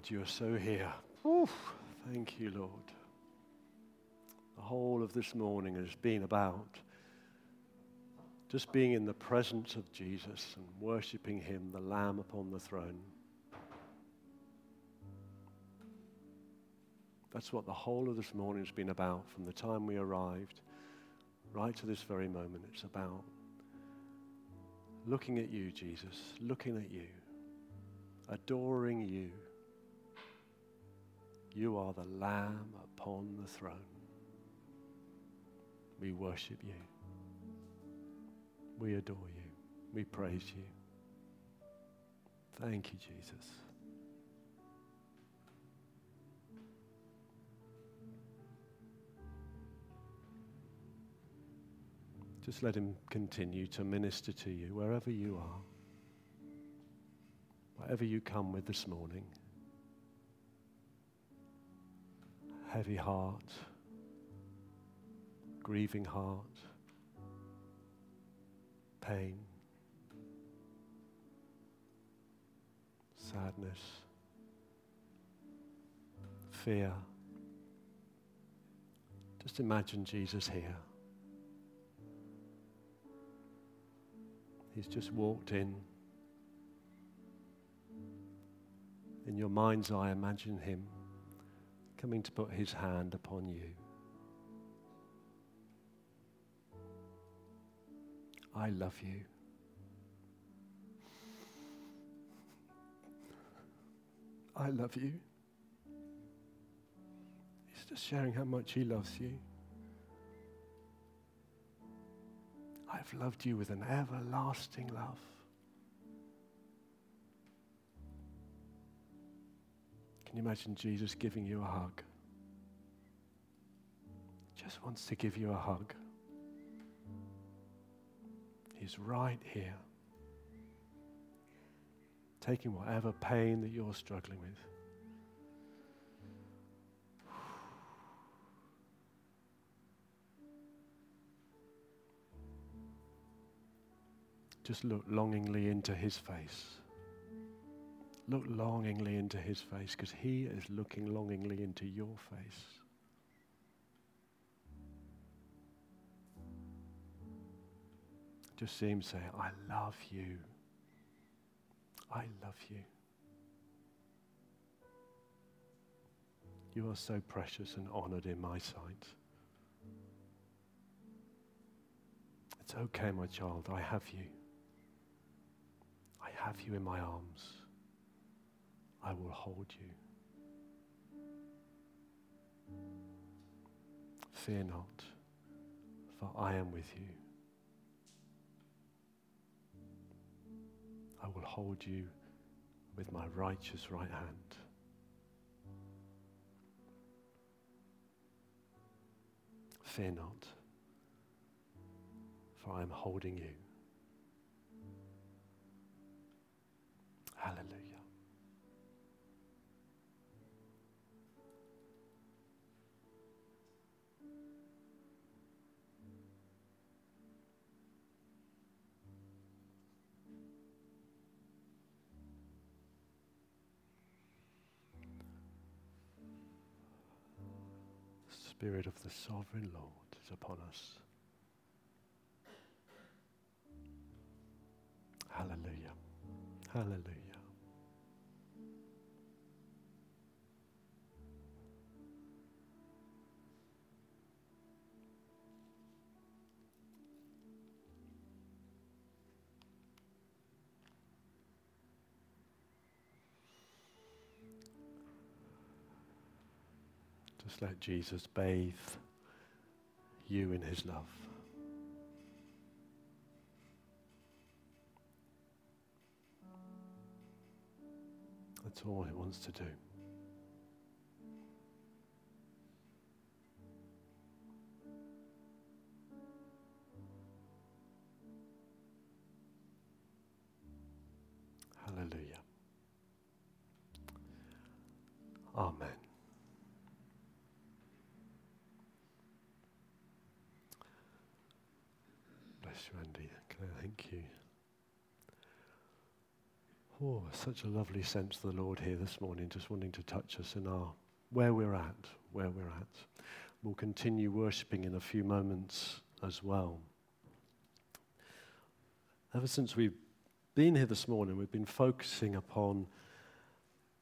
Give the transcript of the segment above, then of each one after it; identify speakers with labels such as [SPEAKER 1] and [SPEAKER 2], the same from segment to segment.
[SPEAKER 1] Lord, you are so here. Oof, thank you, Lord. The whole of this morning has been about just being in the presence of Jesus and worshiping Him, the Lamb upon the throne. That's what the whole of this morning has been about from the time we arrived right to this very moment. It's about looking at you, Jesus, looking at you, adoring you. You are the Lamb upon the throne. We worship you. We adore you. We praise you. Thank you, Jesus. Just let him continue to minister to you wherever you are, whatever you come with this morning. Heavy heart, grieving heart, pain, sadness, fear. Just imagine Jesus here. He's just walked in. In your mind's eye, imagine him coming to put his hand upon you. I love you. I love you. He's just sharing how much he loves you. I've loved you with an everlasting love. Can you imagine Jesus giving you a hug? Just wants to give you a hug. He's right here, taking whatever pain that you're struggling with. Just look longingly into his face. Look longingly into his face because he is looking longingly into your face. Just see him say, I love you. I love you. You are so precious and honored in my sight. It's okay, my child, I have you. I have you in my arms. I will hold you. Fear not, for I am with you. I will hold you with my righteous right hand. Fear not, for I am holding you. Hallelujah. Spirit of the sovereign Lord is upon us. Hallelujah. Hallelujah. Just let Jesus bathe you in his love. That's all he wants to do. Andy. Thank you. Oh, such a lovely sense of the Lord here this morning, just wanting to touch us in our where we're at, where we're at. We'll continue worshipping in a few moments as well. Ever since we've been here this morning, we've been focusing upon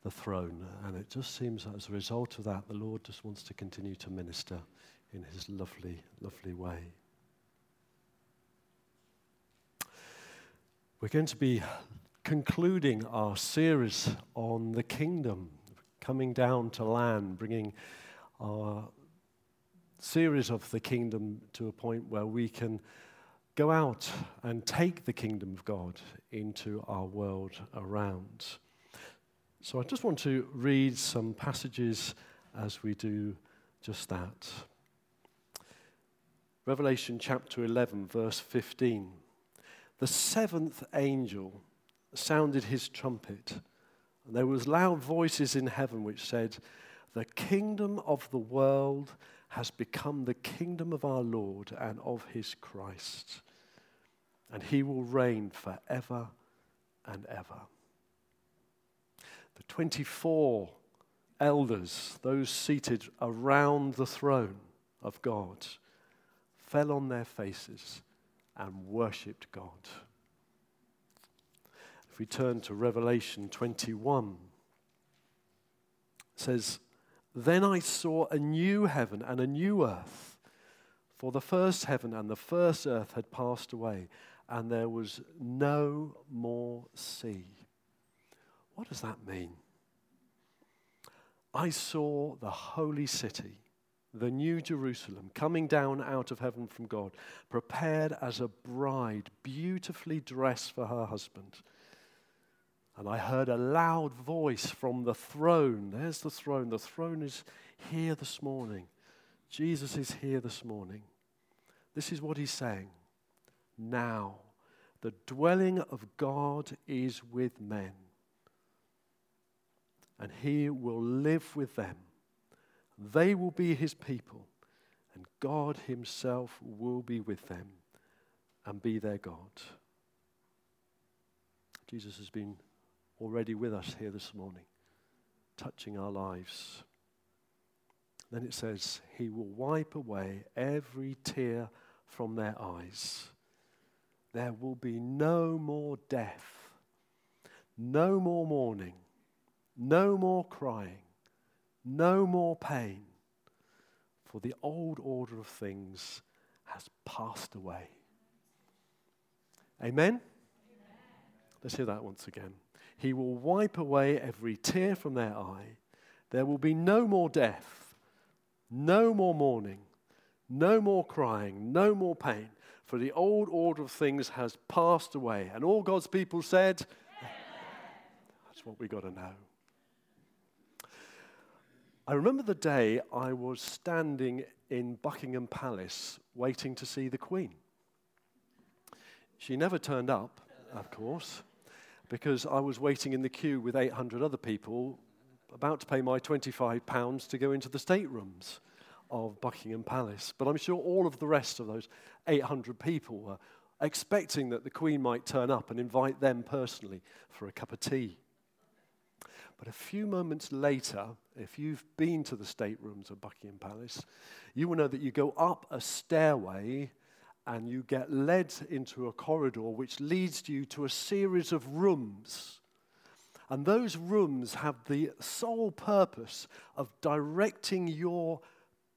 [SPEAKER 1] the throne, and it just seems that as a result of that, the Lord just wants to continue to minister in his lovely, lovely way. We're going to be concluding our series on the kingdom, coming down to land, bringing our series of the kingdom to a point where we can go out and take the kingdom of God into our world around. So I just want to read some passages as we do just that. Revelation chapter 11, verse 15. The seventh angel sounded his trumpet, and there was loud voices in heaven which said, The kingdom of the world has become the kingdom of our Lord and of his Christ, and he will reign forever and ever. The 24 elders, those seated around the throne of God, fell on their faces and worshipped God. If we turn to Revelation 21, it says, Then I saw a new heaven and a new earth, for the first heaven and the first earth had passed away, and there was no more sea. What does that mean? I saw the holy city the new Jerusalem, coming down out of heaven from God, prepared as a bride, beautifully dressed for her husband. And I heard a loud voice from the throne. There's the throne. The throne is here this morning. Jesus is here this morning. This is what he's saying. Now, the dwelling of God is with men, and he will live with them they will be his people, and God himself will be with them and be their God. Jesus has been already with us here this morning, touching our lives. Then it says, He will wipe away every tear from their eyes. There will be no more death, no more mourning, no more crying no more pain, for the old order of things has passed away. Amen? Amen? Let's hear that once again. He will wipe away every tear from their eye. There will be no more death, no more mourning, no more crying, no more pain, for the old order of things has passed away. And all God's people said, Amen. That's what we got to know. I remember the day I was standing in Buckingham Palace waiting to see the Queen. She never turned up, of course, because I was waiting in the queue with 800 other people about to pay my £25 to go into the staterooms of Buckingham Palace. But I'm sure all of the rest of those 800 people were expecting that the Queen might turn up and invite them personally for a cup of tea. But a few moments later, if you've been to the staterooms of Buckingham Palace, you will know that you go up a stairway and you get led into a corridor which leads you to a series of rooms. And those rooms have the sole purpose of directing your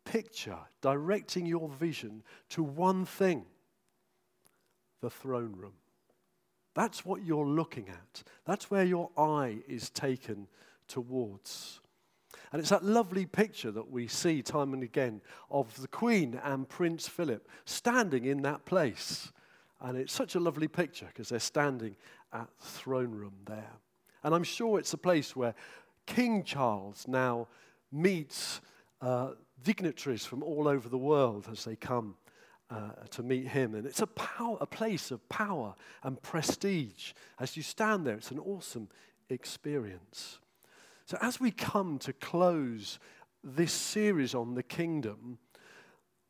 [SPEAKER 1] picture, directing your vision to one thing the throne room. That's what you're looking at. That's where your eye is taken towards. And it's that lovely picture that we see time and again of the Queen and Prince Philip standing in that place. And it's such a lovely picture because they're standing at the throne room there. And I'm sure it's a place where King Charles now meets uh, dignitaries from all over the world as they come uh, to meet him. And it's a, power, a place of power and prestige. As you stand there, it's an awesome experience. So, as we come to close this series on the kingdom,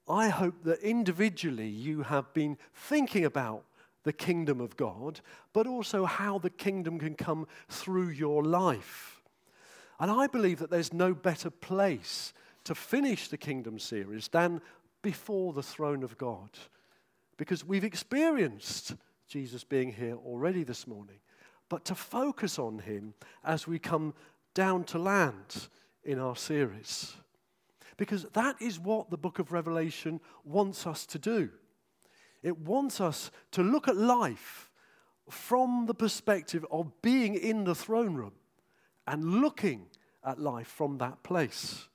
[SPEAKER 1] I hope that individually you have been thinking about the kingdom of God, but also how the kingdom can come through your life. And I believe that there's no better place to finish the kingdom series than before the throne of God. Because we've experienced Jesus being here already this morning, but to focus on him as we come down to land in our series. Because that is what the book of Revelation wants us to do. It wants us to look at life from the perspective of being in the throne room and looking at life from that place.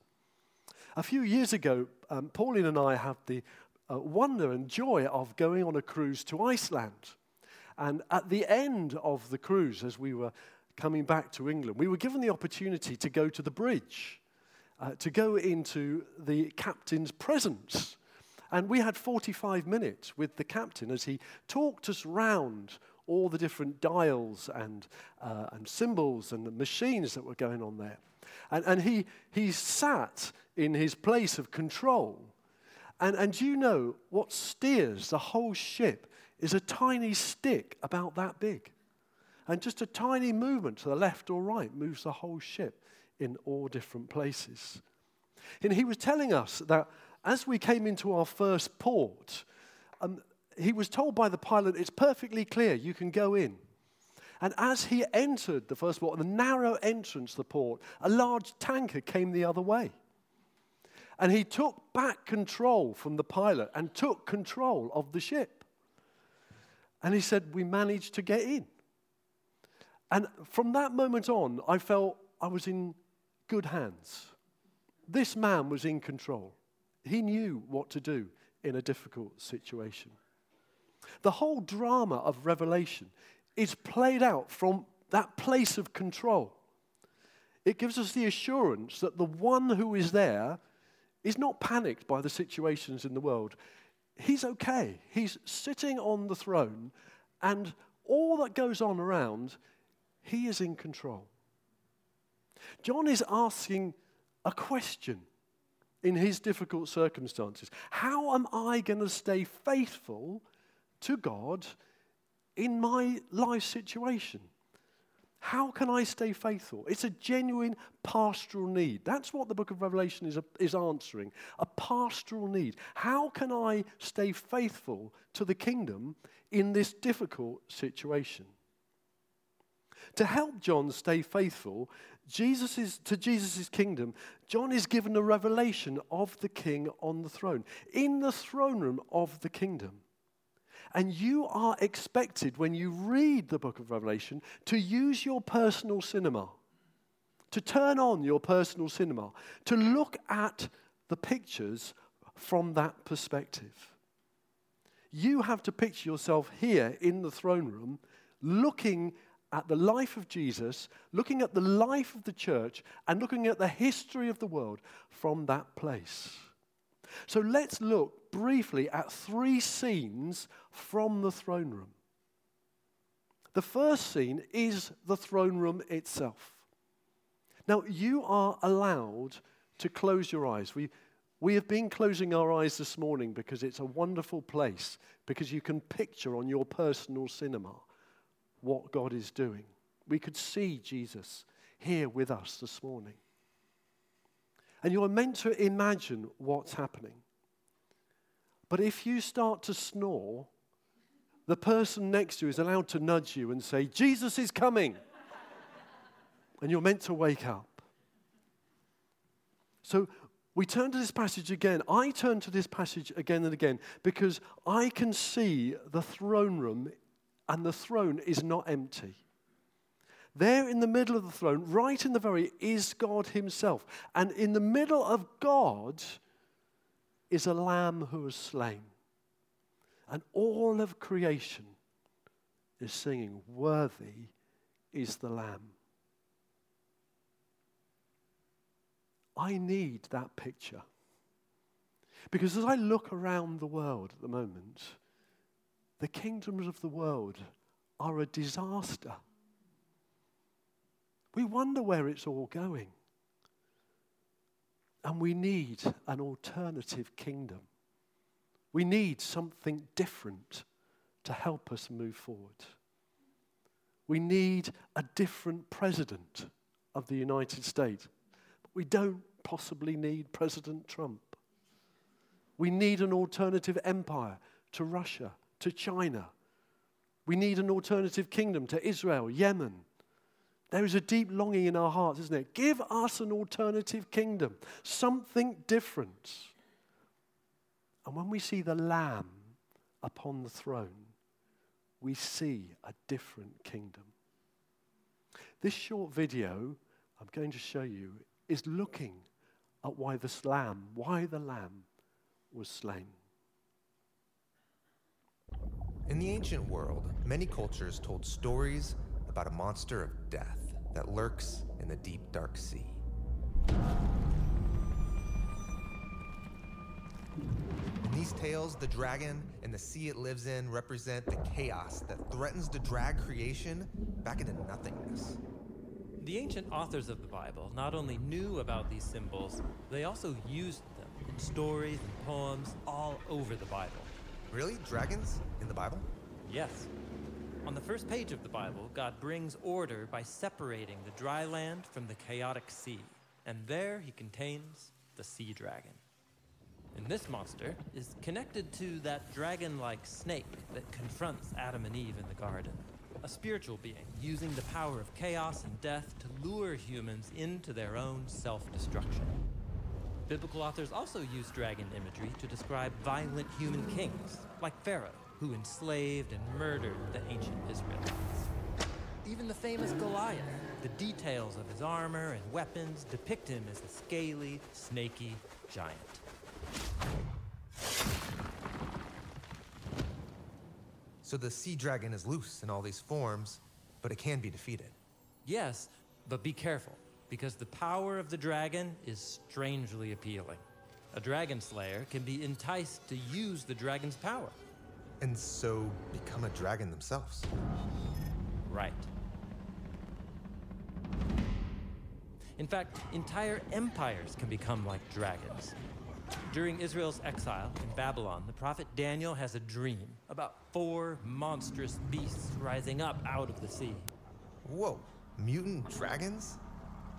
[SPEAKER 1] A few years ago, um, Pauline and I had the uh, wonder and joy of going on a cruise to Iceland. And at the end of the cruise, as we were coming back to England, we were given the opportunity to go to the bridge, uh, to go into the captain's presence. And we had 45 minutes with the captain as he talked us round all the different dials and, uh, and symbols and the machines that were going on there. And, and he, he sat in his place of control. And, and you know what steers the whole ship is a tiny stick about that big. And just a tiny movement to the left or right moves the whole ship in all different places. And he was telling us that as we came into our first port, um, he was told by the pilot, it's perfectly clear, you can go in. And as he entered the first port, the narrow entrance to the port, a large tanker came the other way. And he took back control from the pilot and took control of the ship. And he said, We managed to get in. And from that moment on, I felt I was in good hands. This man was in control. He knew what to do in a difficult situation. The whole drama of Revelation is played out from that place of control. It gives us the assurance that the one who is there is not panicked by the situations in the world. He's okay. He's sitting on the throne, and all that goes on around, he is in control. John is asking a question in his difficult circumstances How am I going to stay faithful to God in my life situation? How can I stay faithful? It's a genuine pastoral need. That's what the book of Revelation is, is answering a pastoral need. How can I stay faithful to the kingdom in this difficult situation? To help John stay faithful Jesus is, to Jesus' kingdom, John is given a revelation of the king on the throne, in the throne room of the kingdom. And you are expected, when you read the book of Revelation, to use your personal cinema, to turn on your personal cinema, to look at the pictures from that perspective. You have to picture yourself here in the throne room, looking at the life of Jesus, looking at the life of the church, and looking at the history of the world from that place. So let's look briefly at three scenes from the throne room. The first scene is the throne room itself. Now, you are allowed to close your eyes. We, we have been closing our eyes this morning because it's a wonderful place, because you can picture on your personal cinema what God is doing. We could see Jesus here with us this morning. And you're meant to imagine what's happening. But if you start to snore, the person next to you is allowed to nudge you and say, Jesus is coming. and you're meant to wake up. So we turn to this passage again. I turn to this passage again and again because I can see the throne room and the throne is not empty. There in the middle of the throne, right in the very, is God Himself. And in the middle of God is a lamb who was slain. And all of creation is singing, Worthy is the lamb. I need that picture. Because as I look around the world at the moment, the kingdoms of the world are a disaster. We wonder where it's all going. And we need an alternative kingdom. We need something different to help us move forward. We need a different president of the United States. But we don't possibly need President Trump. We need an alternative empire to Russia, to China. We need an alternative kingdom to Israel, Yemen. There is a deep longing in our hearts, isn't it? Give us an alternative kingdom, something different. And when we see the Lamb upon the throne, we see a different kingdom. This short video I'm going to show you is looking at why the lamb, why the lamb was slain.
[SPEAKER 2] In the ancient world, many cultures told stories about a monster of death that lurks in the deep, dark sea. In these tales, the dragon and the sea it lives in represent the chaos that threatens to drag creation back into nothingness.
[SPEAKER 3] The ancient authors of the Bible not only knew about these symbols, they also used them in stories and poems all over the Bible.
[SPEAKER 2] Really? Dragons in the Bible?
[SPEAKER 3] Yes. On the first page of the Bible, God brings order by separating the dry land from the chaotic sea, and there he contains the sea dragon. And this monster is connected to that dragon like snake that confronts Adam and Eve in the garden. A spiritual being using the power of chaos and death to lure humans into their own self destruction. Biblical authors also use dragon imagery to describe violent human kings, like Pharaoh, who enslaved and murdered the ancient Israelites. Even the famous Goliath, the details of his armor and weapons depict him as a scaly, snaky giant.
[SPEAKER 2] So the sea dragon is loose in all these forms, but it can be defeated.
[SPEAKER 3] Yes, but be careful, because the power of the dragon is strangely appealing. A dragon slayer can be enticed to use the dragon's power.
[SPEAKER 2] And so become a dragon themselves.
[SPEAKER 3] Right. In fact, entire empires can become like dragons. During Israel's exile in Babylon, the prophet Daniel has a dream about four monstrous beasts rising up out of the sea.
[SPEAKER 2] Whoa, mutant dragons?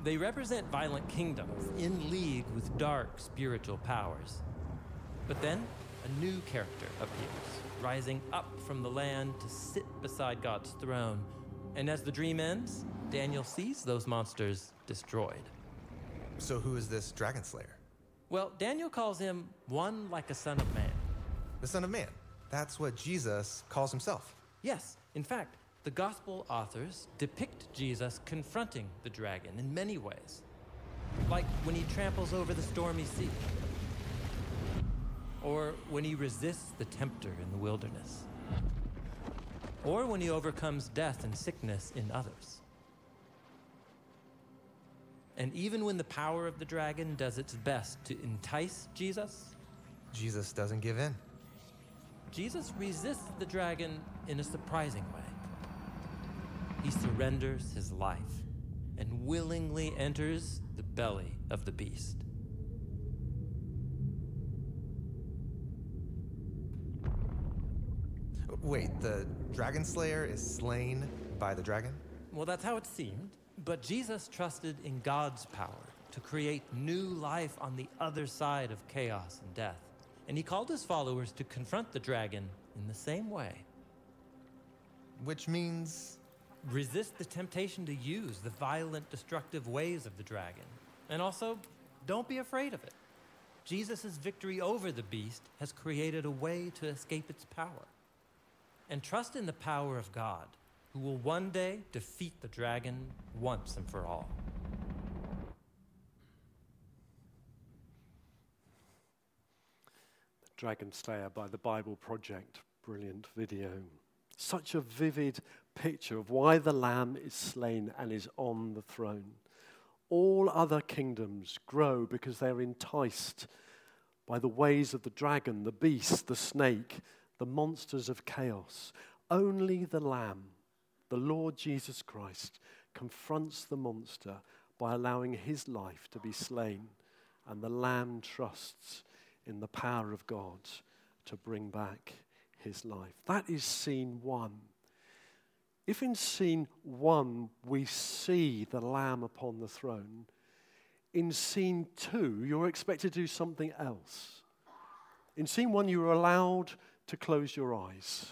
[SPEAKER 3] They represent violent kingdoms in league with dark spiritual powers. But then, a new character appears, rising up from the land to sit beside God's throne. And as the dream ends, Daniel sees those monsters destroyed.
[SPEAKER 2] So who is this dragon slayer?
[SPEAKER 3] Well, Daniel calls him one like a son of man.
[SPEAKER 2] The Son of Man. That's what Jesus calls himself.
[SPEAKER 3] Yes, in fact, the gospel authors depict Jesus confronting the dragon in many ways. Like when he tramples over the stormy sea, or when he resists the tempter in the wilderness, or when he overcomes death and sickness in others. And even when the power of the dragon does its best to entice Jesus,
[SPEAKER 2] Jesus doesn't give in.
[SPEAKER 3] Jesus resists the dragon in a surprising way. He surrenders his life and willingly enters the belly of the beast.
[SPEAKER 2] Wait, the dragon slayer is slain by the dragon?
[SPEAKER 3] Well, that's how it seemed. But Jesus trusted in God's power to create new life on the other side of chaos and death. And he called his followers to confront the dragon in the same way.
[SPEAKER 2] Which means.
[SPEAKER 3] Resist the temptation to use the violent, destructive ways of the dragon. And also, don't be afraid of it. Jesus' victory over the beast has created a way to escape its power. And trust in the power of God, who will one day defeat the dragon once and for all.
[SPEAKER 1] The Dragon Slayer by the Bible Project. Brilliant video. Such a vivid picture of why the Lamb is slain and is on the throne. All other kingdoms grow because they're enticed by the ways of the dragon, the beast, the snake, the monsters of chaos. Only the Lamb, the Lord Jesus Christ, confronts the monster by allowing his life to be slain, and the Lamb trusts in the power of God to bring back his life. That is scene one. If in scene one we see the Lamb upon the throne, in scene two you're expected to do something else. In scene one, you are allowed to close your eyes.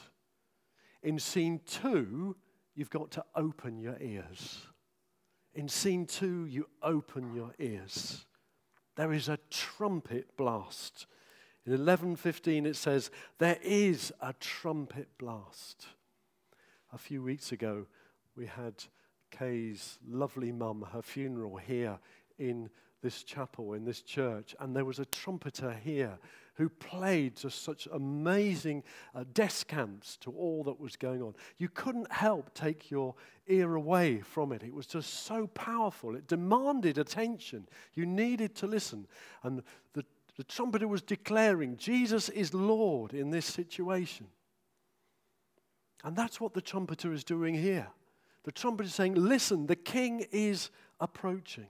[SPEAKER 1] In scene two, you've got to open your ears. In scene two, you open your ears. There is a trumpet blast. In 11:15 it says there is a trumpet blast. A few weeks ago we had Kay's lovely mum her funeral here in this chapel in this church and there was a trumpeter here who played such amazing uh, descants to all that was going on. You couldn't help take your ear away from it. It was just so powerful. It demanded attention. You needed to listen. And the, the trumpeter was declaring, Jesus is Lord in this situation. And that's what the trumpeter is doing here. The trumpeter is saying, Listen, the king is approaching.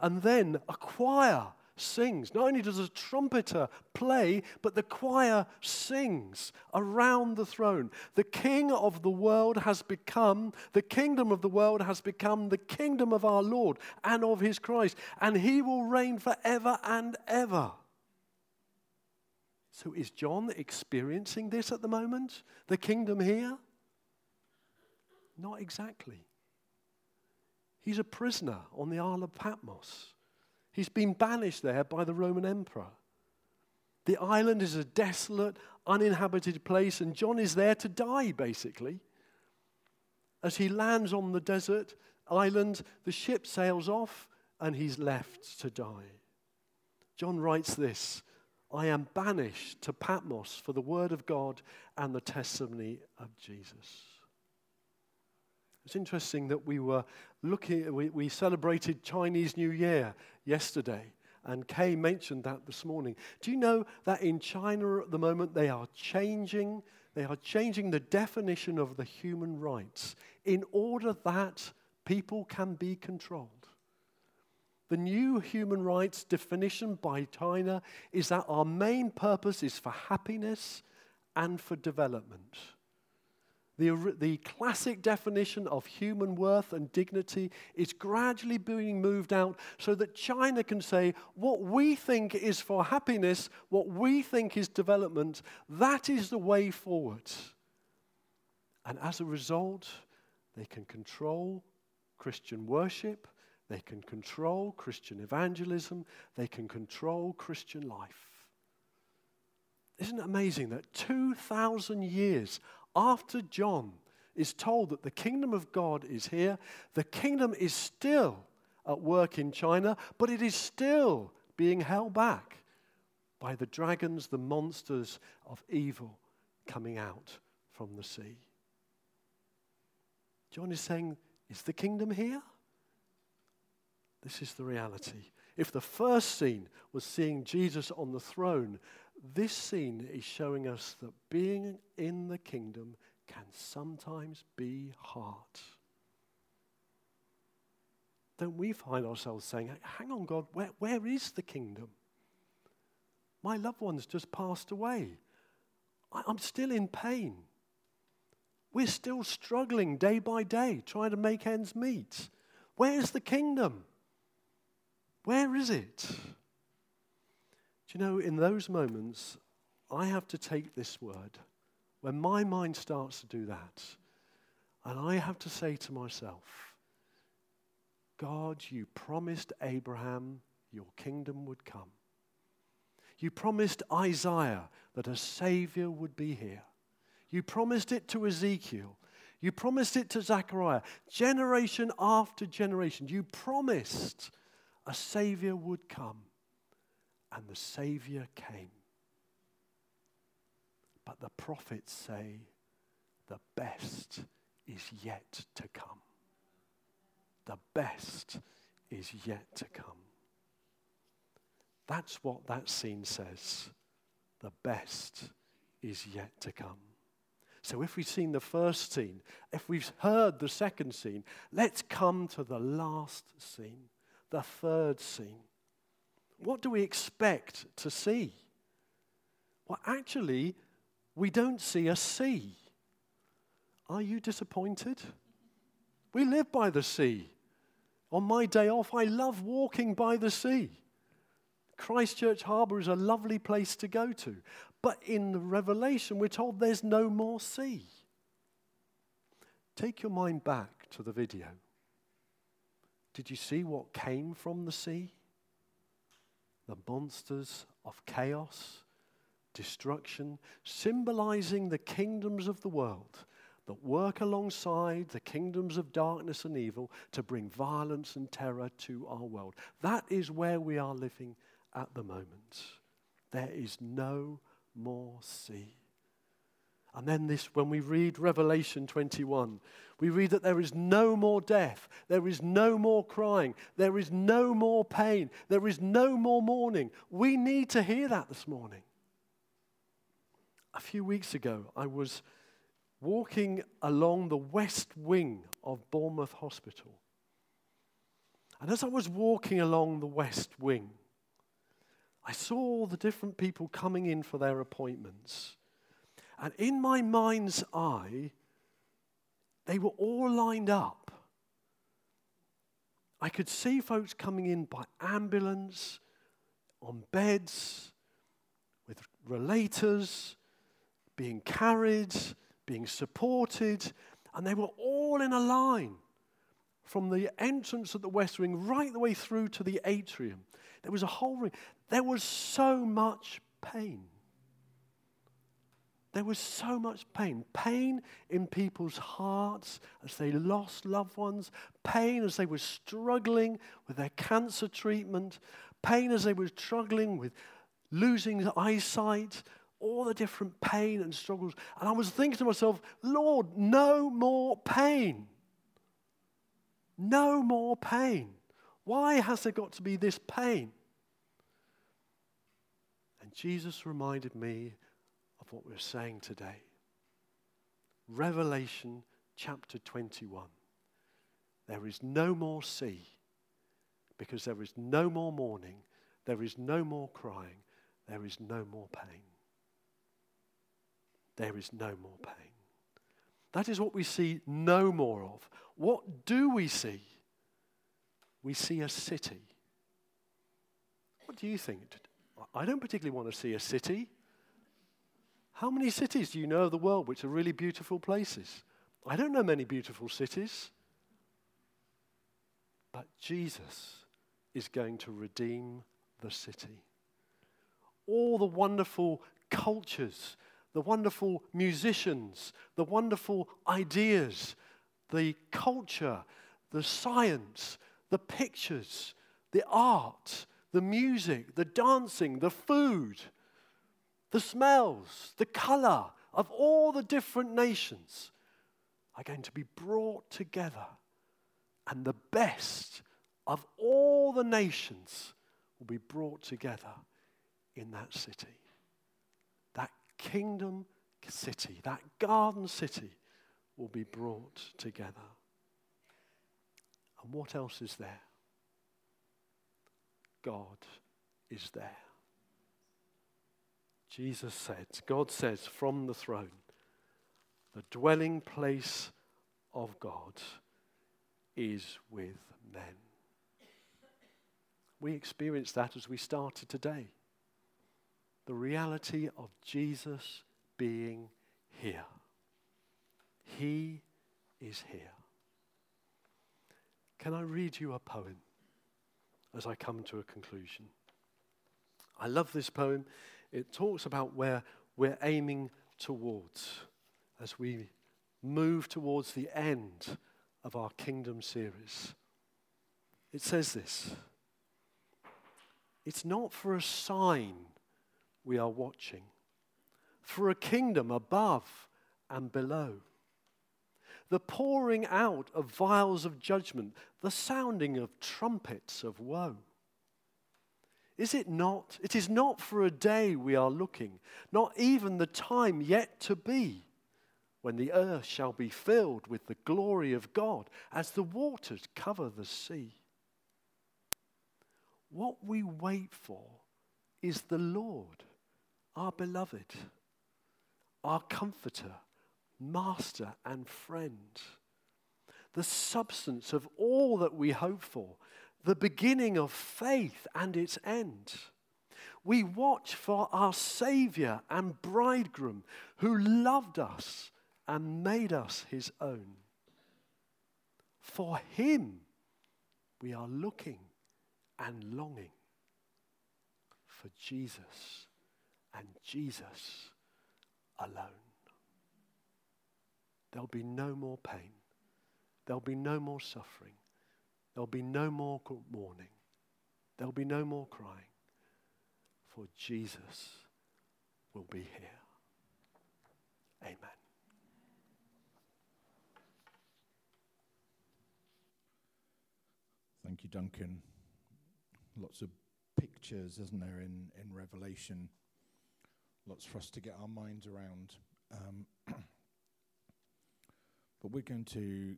[SPEAKER 1] And then a choir sings. Not only does a trumpeter play, but the choir sings around the throne. The king of the world has become, the kingdom of the world has become the kingdom of our Lord and of his Christ, and he will reign forever and ever. So is John experiencing this at the moment? The kingdom here? Not exactly. He's a prisoner on the Isle of Patmos. He's been banished there by the Roman emperor. The island is a desolate, uninhabited place, and John is there to die, basically. As he lands on the desert island, the ship sails off, and he's left to die. John writes this I am banished to Patmos for the word of God and the testimony of Jesus. It's interesting that we were looking, we, we celebrated Chinese New Year yesterday, and Kay mentioned that this morning. Do you know that in China at the moment they are changing, they are changing the definition of the human rights in order that people can be controlled? The new human rights definition by China is that our main purpose is for happiness and for development. The, the classic definition of human worth and dignity is gradually being moved out so that China can say what we think is for happiness, what we think is development, that is the way forward. And as a result, they can control Christian worship, they can control Christian evangelism, they can control Christian life. Isn't it amazing that 2,000 years after John is told that the kingdom of God is here, the kingdom is still at work in China, but it is still being held back by the dragons, the monsters of evil coming out from the sea. John is saying, Is the kingdom here? This is the reality. If the first scene was seeing Jesus on the throne, this scene is showing us that being in the kingdom can sometimes be hard. Don't we find ourselves saying, Hang on, God, where, where is the kingdom? My loved one's just passed away. I, I'm still in pain. We're still struggling day by day, trying to make ends meet. Where's the kingdom? Where is it? Do you know, in those moments, I have to take this word. When my mind starts to do that, and I have to say to myself, God, you promised Abraham your kingdom would come. You promised Isaiah that a Savior would be here. You promised it to Ezekiel. You promised it to Zechariah. Generation after generation, you promised a Savior would come and the Savior came. But the prophets say the best is yet to come. The best is yet to come. That's what that scene says. The best is yet to come. So, if we've seen the first scene, if we've heard the second scene, let's come to the last scene, the third scene. What do we expect to see? Well, actually, we don't see a sea. Are you disappointed? We live by the sea. On my day off, I love walking by the sea. Christchurch Harbour is a lovely place to go to. But in the Revelation, we're told there's no more sea. Take your mind back to the video. Did you see what came from the sea? The monsters of chaos, destruction, symbolizing the kingdoms of the world that work alongside the kingdoms of darkness and evil to bring violence and terror to our world. That is where we are living at the moment. There is no more sea. And then this, when we read Revelation 21, we read that there is no more death, there is no more crying, there is no more pain, there is no more mourning. We need to hear that this morning. A few weeks ago, I was walking along the west wing of Bournemouth Hospital. And as I was walking along the west wing, I saw all the different people coming in for their appointments. And in my mind's eye, they were all lined up. I could see folks coming in by ambulance, on beds, with rollators, being carried, being supported, and they were all in a line from the entrance of the West Wing right the way through to the atrium. There was a whole ring. There was so much pain. There was so much pain. Pain in people's hearts as they lost loved ones, pain as they were struggling with their cancer treatment, pain as they were struggling with losing eyesight, all the different pain and struggles. And I was thinking to myself, Lord, no more pain. No more pain. Why has there got to be this pain? And Jesus reminded me of what we're saying today. Revelation chapter 21. There is no more sea because there is no more mourning, there is no more crying, there is no more pain there is no more pain. That is what we see no more of. What do we see? We see a city. What do you think? I don't particularly want to see a city. How many cities do you know of the world which are really beautiful places? I don't know many beautiful cities. But Jesus is going to redeem the city. All the wonderful cultures the wonderful musicians, the wonderful ideas, the culture, the science, the pictures, the art, the music, the dancing, the food, the smells, the color of all the different nations are going to be brought together. And the best of all the nations will be brought together in that city That kingdom city, that garden city, will be brought together. And what else is there? God is there. Jesus said, God says from the throne, the dwelling place of God is with men. We experience that as we started today the reality of Jesus being here. He is here. Can I read you a poem as I come to a conclusion? I love this poem. It talks about where we're aiming towards as we move towards the end of our kingdom series. It says this It's not for a sign we are watching, for a kingdom above and below. The pouring out of vials of judgment, the sounding of trumpets of woe. Is it not? It is not for a day we are looking, not even the time yet to be, when the earth shall be filled with the glory of God as the waters cover the sea. What we wait for is the Lord our beloved, our comforter, master, and friend, the substance of all that we hope for, the beginning of faith and its end. We watch for our Savior and bridegroom who loved us and made us his own. For him we are looking and longing for Jesus and Jesus alone. There'll be no more pain. There'll be no more suffering. There'll be no more mourning. There'll be no more crying. For Jesus will be here. Amen.
[SPEAKER 4] Thank you, Duncan. Lots of pictures, isn't there, in, in Revelation? Lots for us to get our minds around. Um, but we're going to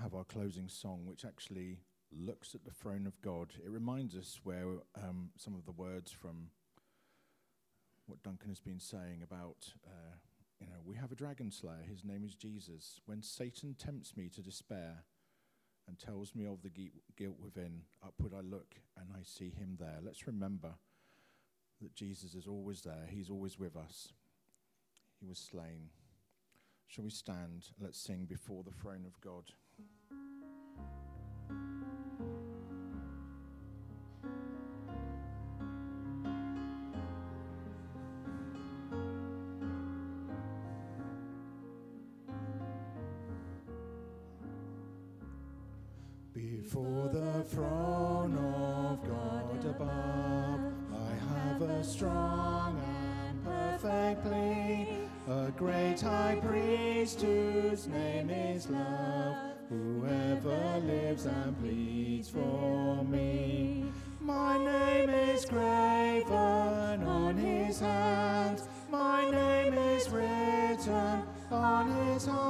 [SPEAKER 4] have our closing song, which actually looks at the throne of God. It reminds us where um, some of the words from what Duncan has been saying about, uh, you know, we have a dragon slayer. His name is Jesus. When Satan tempts me to despair, and tells me of the guilt within, upward I look and I see him there. Let's remember that Jesus is always there, he's always with us. He was slain. Shall we stand? Let's sing before the throne of God. Before the throne of God above, I have a strong and perfect plea, a great high priest whose name is love, lives and pleads for me. My name is graven on his hands, my name is written on his heart.